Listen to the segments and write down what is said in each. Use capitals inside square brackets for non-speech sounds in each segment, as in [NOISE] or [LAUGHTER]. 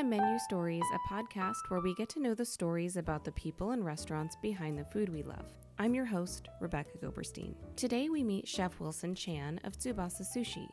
to Menu Stories, a podcast where we get to know the stories about the people and restaurants behind the food we love. I'm your host, Rebecca Goberstein. Today we meet Chef Wilson Chan of Tsubasa Sushi.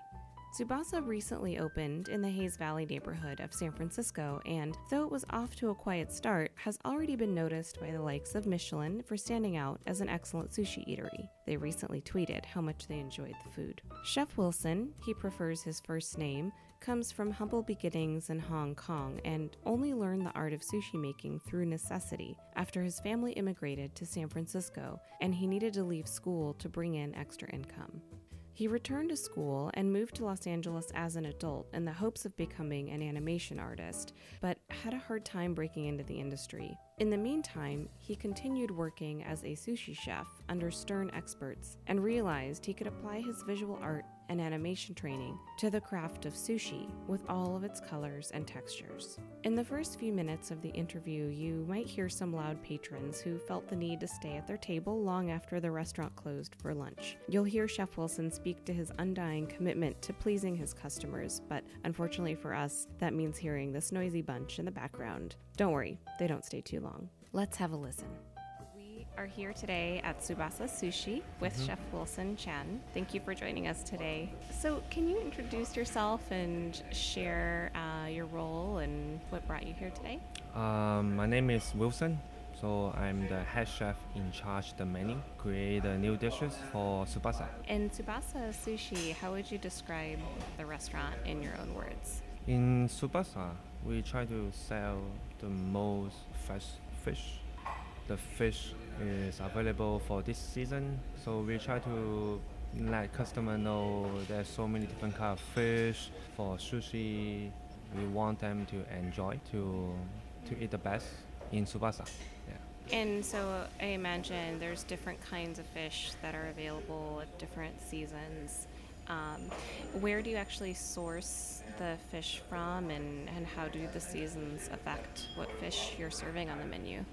Tsubasa recently opened in the Hayes Valley neighborhood of San Francisco, and though it was off to a quiet start, has already been noticed by the likes of Michelin for standing out as an excellent sushi eatery. They recently tweeted how much they enjoyed the food. Chef Wilson, he prefers his first name, comes from humble beginnings in Hong Kong and only learned the art of sushi making through necessity after his family immigrated to San Francisco and he needed to leave school to bring in extra income. He returned to school and moved to Los Angeles as an adult in the hopes of becoming an animation artist, but had a hard time breaking into the industry. In the meantime, he continued working as a sushi chef under Stern experts and realized he could apply his visual art and animation training to the craft of sushi with all of its colors and textures. In the first few minutes of the interview, you might hear some loud patrons who felt the need to stay at their table long after the restaurant closed for lunch. You'll hear Chef Wilson speak to his undying commitment to pleasing his customers, but unfortunately for us, that means hearing this noisy bunch in the background. Don't worry, they don't stay too long. Let's have a listen are here today at Tsubasa Sushi with mm-hmm. Chef Wilson Chen. Thank you for joining us today. So, can you introduce yourself and share uh, your role and what brought you here today? Um, my name is Wilson. So I'm the head chef in charge the menu, create the new dishes for Tsubasa. In Tsubasa Sushi, how would you describe the restaurant in your own words? In Tsubasa, we try to sell the most fresh fish. The fish is available for this season. So we try to let customer know there's so many different kind of fish for sushi. We want them to enjoy to to eat the best in Tsubasa. Yeah. And so I imagine there's different kinds of fish that are available at different seasons. Um, where do you actually source the fish from, and, and how do the seasons affect what fish you're serving on the menu?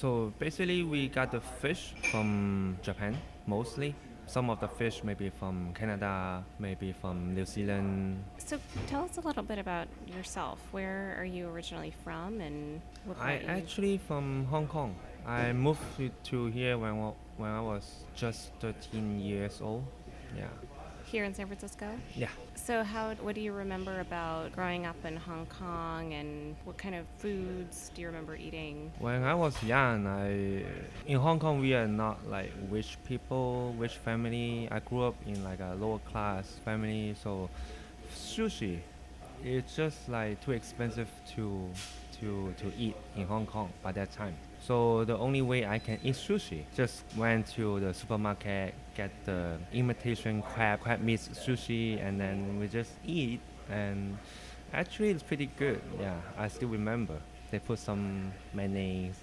So basically, we got the fish from Japan mostly. Some of the fish maybe from Canada, maybe from New Zealand. So tell us a little bit about yourself. Where are you originally from, and what I actually from Hong Kong. I moved to here when when I was just 13 years old. Yeah. Here in San Francisco? Yeah. So how what do you remember about growing up in Hong Kong and what kind of foods do you remember eating? When I was young, I in Hong Kong we are not like rich people, rich family. I grew up in like a lower class family, so sushi it's just like too expensive to to to eat in Hong Kong by that time. So the only way I can eat sushi, just went to the supermarket, get the imitation crab, crab meat sushi, and then we just eat. And actually, it's pretty good. Yeah, I still remember. They put some mayonnaise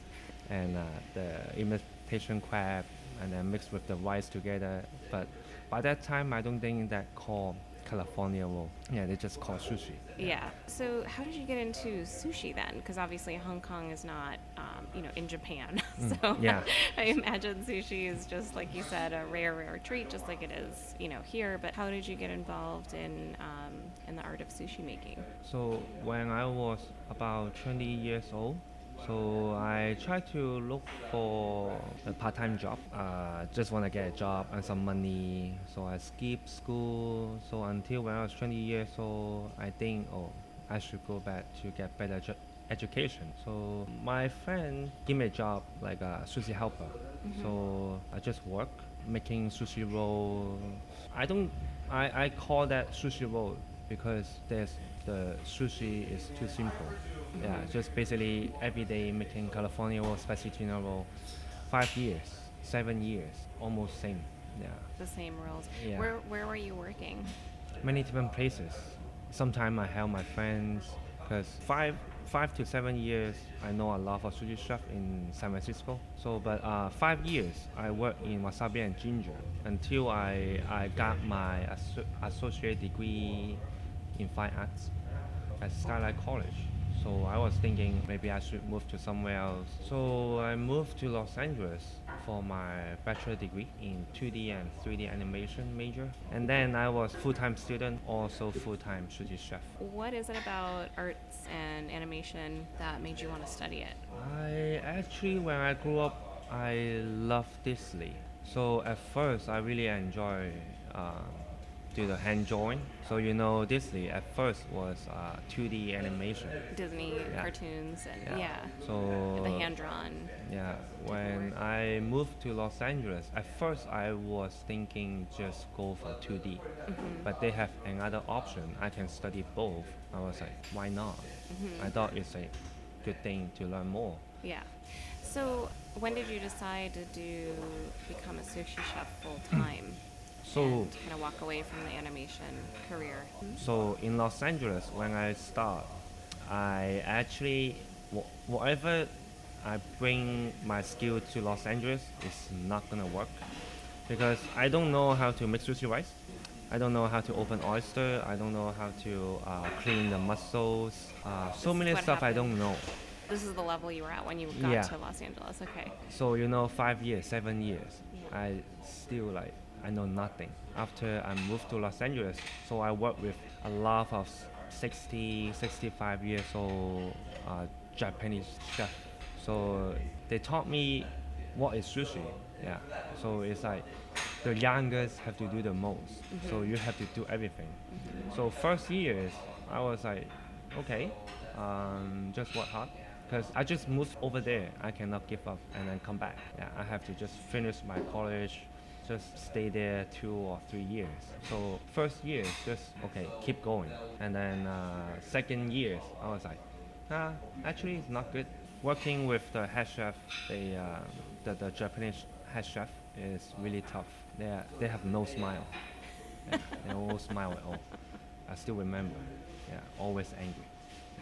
and uh, the imitation crab, and then mixed with the rice together. But by that time, I don't think that called California roll. Yeah, they just call sushi. Yeah. yeah. So how did you get into sushi then? Because obviously Hong Kong is not, um, you know, in Japan. [LAUGHS] Mm, so yeah. [LAUGHS] I imagine sushi is just like you said, a rare, rare treat, just like it is, you know, here. But how did you get involved in um, in the art of sushi making? So when I was about 20 years old, so I try to look for a part-time job. Uh, just want to get a job and some money. So I skipped school. So until when I was 20 years old, I think, oh, I should go back to get better ju- education. So my friend gave me a job like a sushi helper. Mm-hmm. So I just work making sushi roll. I don't. I, I call that sushi roll because there's the sushi is too simple. Yeah, just basically every day making California roll, spicy tuna roll. Five years, seven years, almost same. Yeah. The same rolls. Yeah. Where where were you working? Many different places. Sometimes I help my friends because five five to seven years I know a lot of sushi chef in San Francisco. So, but uh, five years I worked in wasabi and ginger until I I got my asso- associate degree in fine arts at Skyline College. So I was thinking maybe I should move to somewhere else. So I moved to Los Angeles for my bachelor degree in 2D and 3D animation major. And then I was full-time student, also full-time sushi chef. What is it about arts and animation that made you want to study it? I actually, when I grew up, I loved Disney. So at first, I really enjoy um, do the hand drawing. So you know, Disney at first was uh, 2D animation. Disney Yeah. cartoons and Yeah. yeah, So the hand drawn. Yeah, when I moved to Los Angeles, at first I was thinking just go for 2D, but they have another option. I can study both. I was like, why not? I thought it's a good thing to learn more. Yeah. So when did you decide to do become a sushi chef full time? So, and kind of walk away from the animation career. so in Los Angeles, when I start, I actually wh- whatever I bring my skill to Los Angeles is not gonna work because I don't know how to mix sushi rice. I don't know how to open oyster. I don't know how to uh, clean the mussels. Uh, so many stuff I don't know. This is the level you were at when you got Yeah. to Los Angeles. Okay. So you know, five years, seven years, Yeah. I still like I know nothing. After I moved to Los Angeles, so I work with a lot of 60, 65 years old uh, Japanese chef. So they taught me what is sushi. Yeah. So it's like the youngest have to do the most. So you have to do everything. So first years, I was like, okay, um, just work hard. Because I just moved over there, I cannot give up and then come back. Yeah, I have to just finish my college, just stay there two or three years. So first year, just okay, keep going. And then uh, second year, I was like, ah, actually it's not good. Working with the head chef, uh, the, the Japanese head chef is really tough. They, are, they have no smile. Yeah, [LAUGHS] they don't smile at all. I still remember. Yeah, always angry.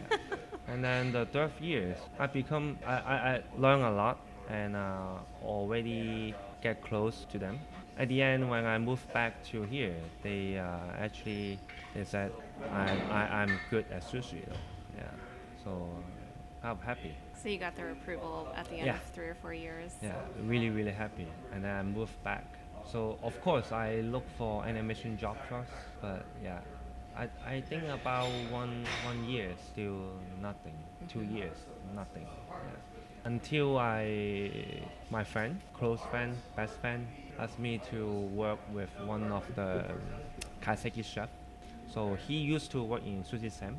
Yeah. and then the third year, I become, I, I, I learn a lot and uh, already get close to them. At the end, when I moved back to here, they uh, actually they said I, I, I'm good at sushi. Though. Yeah, so I'm happy. So you got their approval at the end Yeah. of three or four years. Yeah, really, really happy. And then I moved back. So of course I look for animation job first, but yeah, I, I think about one one year still nothing. Two years nothing. Yeah. Until I my friend, close friend, best friend, asked me to work with one of the Kaiseki chef. So he used to work in Sushi Sam.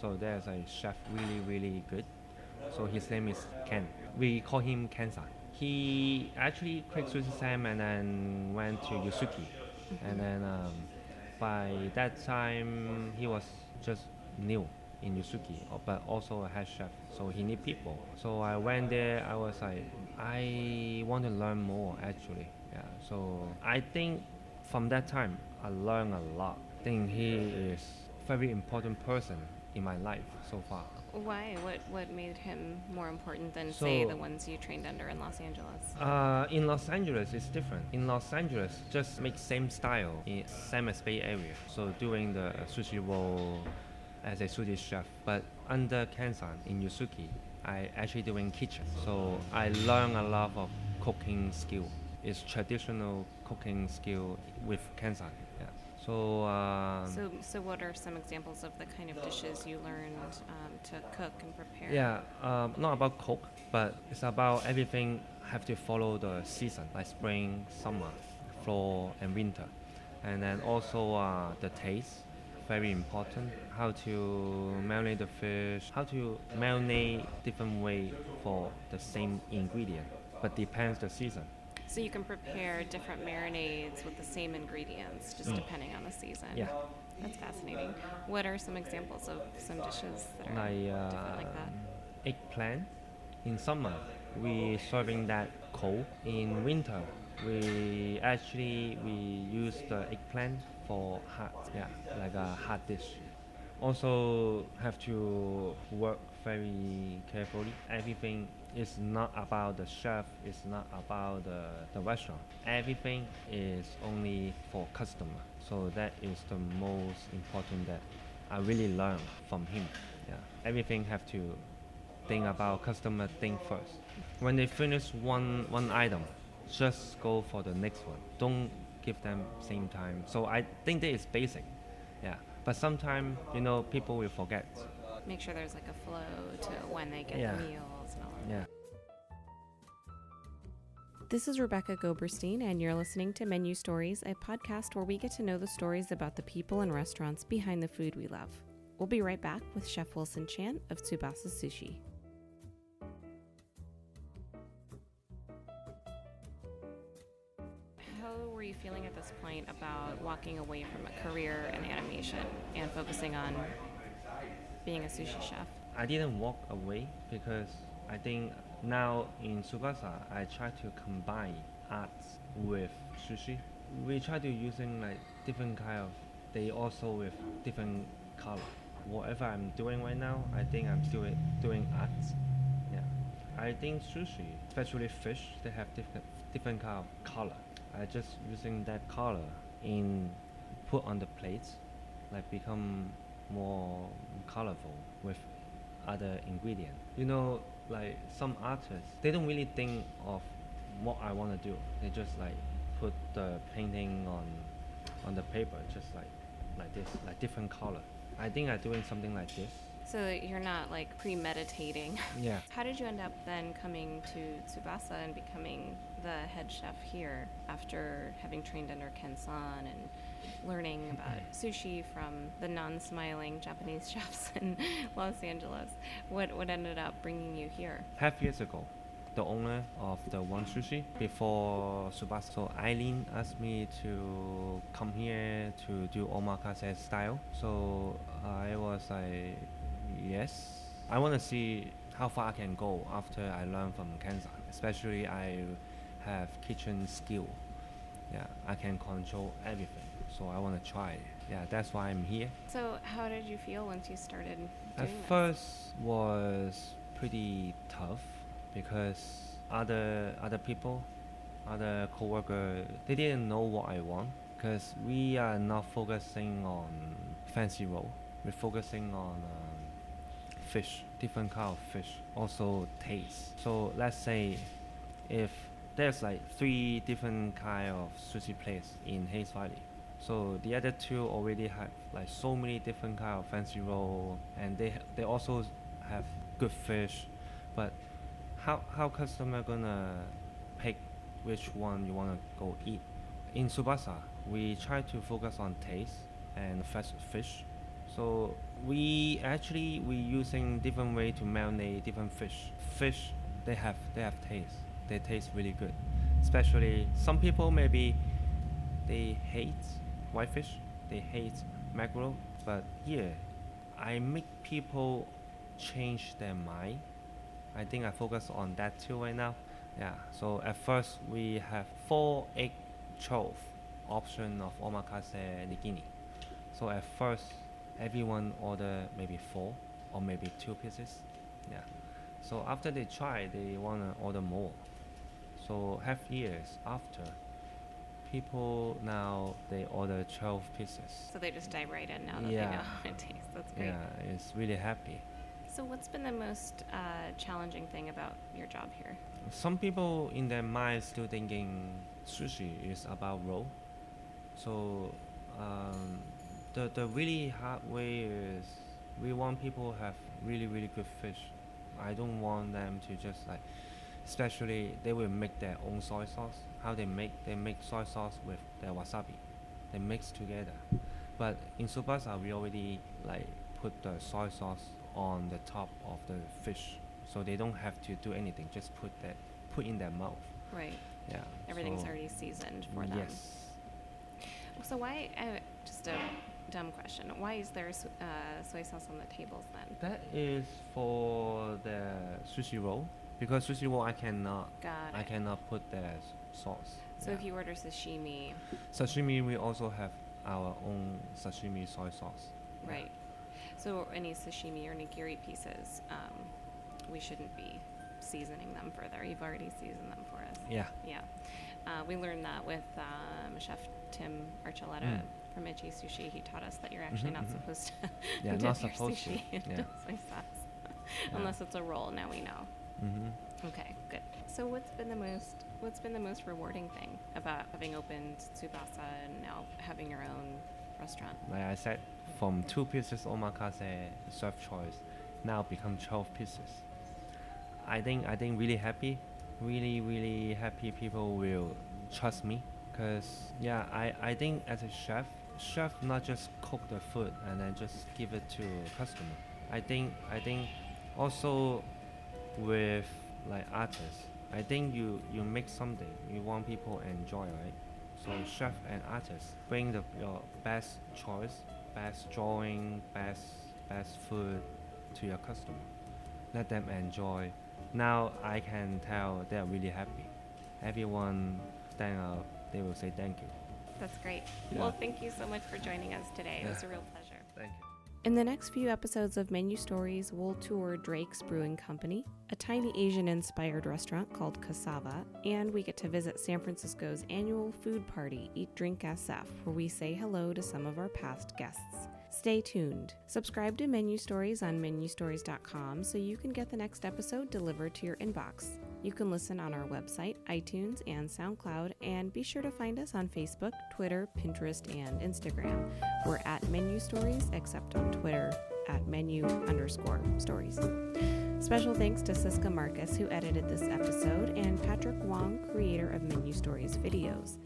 So there's a chef really really good. So his name is Ken. We call him Ken-san. He actually quit Sushi Sam and then went to Yuzuki. And then um, by that time, he was just new in Yuzuki, uh, but also a head chef. So he need people. So I went there. I was like, I want to learn more actually. Yeah. So I think from that time, I learned a lot. I think he is very important person in my life so far. Why? What What made him more important than say the ones you trained under in Los Angeles? Uh, in Los Angeles, it's different. In Los Angeles, just make same style, in same as Bay Area. So doing the sushi roll as a sushi chef, but under Ken-san in Yuzuki, I actually doing kitchen. So I learn a lot of cooking skill. It's traditional cooking skill with Ken-san. Yeah. So. Um, so, so what are some examples of the kind of dishes you learned um, to cook and prepare? Yeah, um, not about cook, but it's about everything have to follow the season, like spring, summer, fall, and winter. And then also uh, the taste, very important. How to marinate the fish, how to marinate different way for the same ingredient, but depends the season. So you can prepare different marinades with the same ingredients, just Mm. depending on the season. Yeah. That's fascinating. What are some examples of some dishes that are like uh, different like that? eggplant. In summer, we serving that cold. In winter, we actually we use the eggplant for hot, yeah, like a hot dish. Also have to work very carefully. Everything is not about the chef. It's not about the, the restaurant. Everything is only for customer. So that is the most important that I really learned from him. Yeah, everything have to think about customer think first. When they finish one one item, just go for the next one. Don't give them same time. So I think that is basic. Yeah, but sometimes you know people will forget. Make sure there's like a flow to when they get Yeah. the meals and all that. Yeah. This is Rebecca Goberstein, and you're listening to Menu Stories, a podcast where we get to know the stories about the people and restaurants behind the food we love. We'll be right back with Chef Wilson Chan of Tsubasa Sushi. You feeling at this point about walking away from a career in animation and focusing on being a sushi chef? I didn't walk away because I think now in Tsubasa I try to combine arts with sushi. We try to using like different kind of they also with different color. Whatever I'm doing right now, I think I'm still doing arts. I think sushi, especially fish, they have different different kind of color. I just using that color in put on the plates, like become more colorful with other ingredient. You know, like some artists, they don't really think of what I want to do. They just like put the painting on on the paper, just like like this, like different color. I think I'm doing something like this. So you're not like premeditating. [LAUGHS] Yeah. How did you end up then coming to Tsubasa and becoming the head chef here after having trained under Ken San and learning mm-hmm. about sushi from the non-smiling Japanese [LAUGHS] chefs in Los Angeles? What what ended up bringing you here? half years ago, the owner of the One Sushi before Tsubasa, so Eileen asked me to come here to do omakase style. So uh, I was like, yes. I want to see how far I can go after I learn from Ken-san. Especially I have kitchen skill. Yeah, I can control everything. So I want to try. Yeah, that's why I'm here. So how did you feel once you started At this? first was pretty tough because other other people, other coworker, they didn't know what I want because we are not focusing on fancy role. We're focusing on um, fish, different kind of fish, also taste. So let's say if there's like three different kind of sushi place in Hayes Valley. So the other two already have like so many different kind of fancy roll, and they they also have good fish, but how how customer gonna pick which one you wanna go eat? In Tsubasa, we try to focus on taste and fresh fish. So we actually we using different way to marinate different fish. Fish they have they have taste. They taste really good. Especially some people maybe they hate whitefish, they hate mackerel, but here I make people change their mind. I think I focus on that too right now. Yeah. So at first we have four egg trove option of omakase nigiri. So at first everyone order maybe four or maybe two pieces. Yeah. So after they try, they wanna order more. So half years after, people now they order 12 pieces. So they just dive right in now that they know how it tastes. That's great. Yeah, it's really happy. So what's been the most uh, challenging thing about your job here? Some people in their mind still thinking sushi is about roll. So um, the the really hard way is we want people have really really good fish. I don't want them to just like, especially they will make their own soy sauce. How they make they make soy sauce with their wasabi, they mix together. But in Tsubasa we already like put the soy sauce on the top of the fish, so they don't have to do anything. Just put that put in their mouth. Right. Yeah. Everything's so- already seasoned for them. Yes. So why? Uh, just a dumb question. Why is there uh, soy sauce on the tables then? That is for the sushi roll because sushi roll I cannot Got I it. cannot put the s- sauce. So yeah. if you order sashimi, sashimi we also have our own sashimi soy sauce. Yeah. right? So any sashimi or nigiri pieces, um, we shouldn't be seasoning them further. You've already seasoned them for us. Yeah. Yeah. Uh, we learned that with um, Chef Tim Archuleta Mm. From Ichi Sushi, he taught us that you're actually Mhm, not mhm. supposed to [LAUGHS] Yeah, dip not your supposed to. sushi into [LAUGHS] Yeah. soy sauce. Yeah. Unless it's a roll, now we know. Mm-hmm. Okay, good. So what's been the most what's been the most rewarding thing about having opened Tsubasa and now having your own restaurant? Like I said, from two pieces omakase serve choice, now become twelve pieces. I think I think really happy, really really happy. People will trust me, cause yeah, I I think as a chef, chef not just cook the food and then just give it to customer. I think I think also with like artists, I think you you make something you want people enjoy, right? So chef and artist bring the your best choice, best drawing, best best food to your customer. Let them enjoy. Now I can tell they are really happy. Everyone stand up, they will say thank you. That's great. Yeah. Well, thank you so much for joining us today. It was a real pleasure. Thank you. In the next few episodes of Menu Stories, we'll tour Drake's Brewing Company, a tiny Asian inspired restaurant called Cassava, and we get to visit San Francisco's annual food party, Eat Drink SF, where we say hello to some of our past guests. Stay tuned. Subscribe to Menu Stories on menustories.com so you can get the next episode delivered to your inbox. You can listen on our website, iTunes, and SoundCloud, and be sure to find us on Facebook, Twitter, Pinterest, and Instagram. We're at Menu Stories, except on Twitter at menu underscore stories. Special thanks to Siska Marcus, who edited this episode, and Patrick Wong, creator of Menu Stories videos.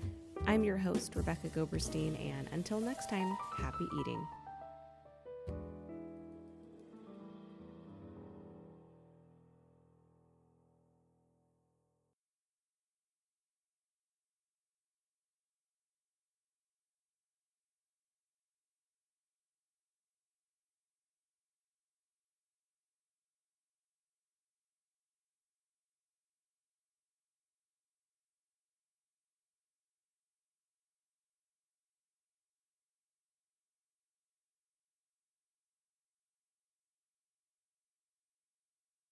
I'm your host, Rebecca Goberstein, and until next time, happy eating.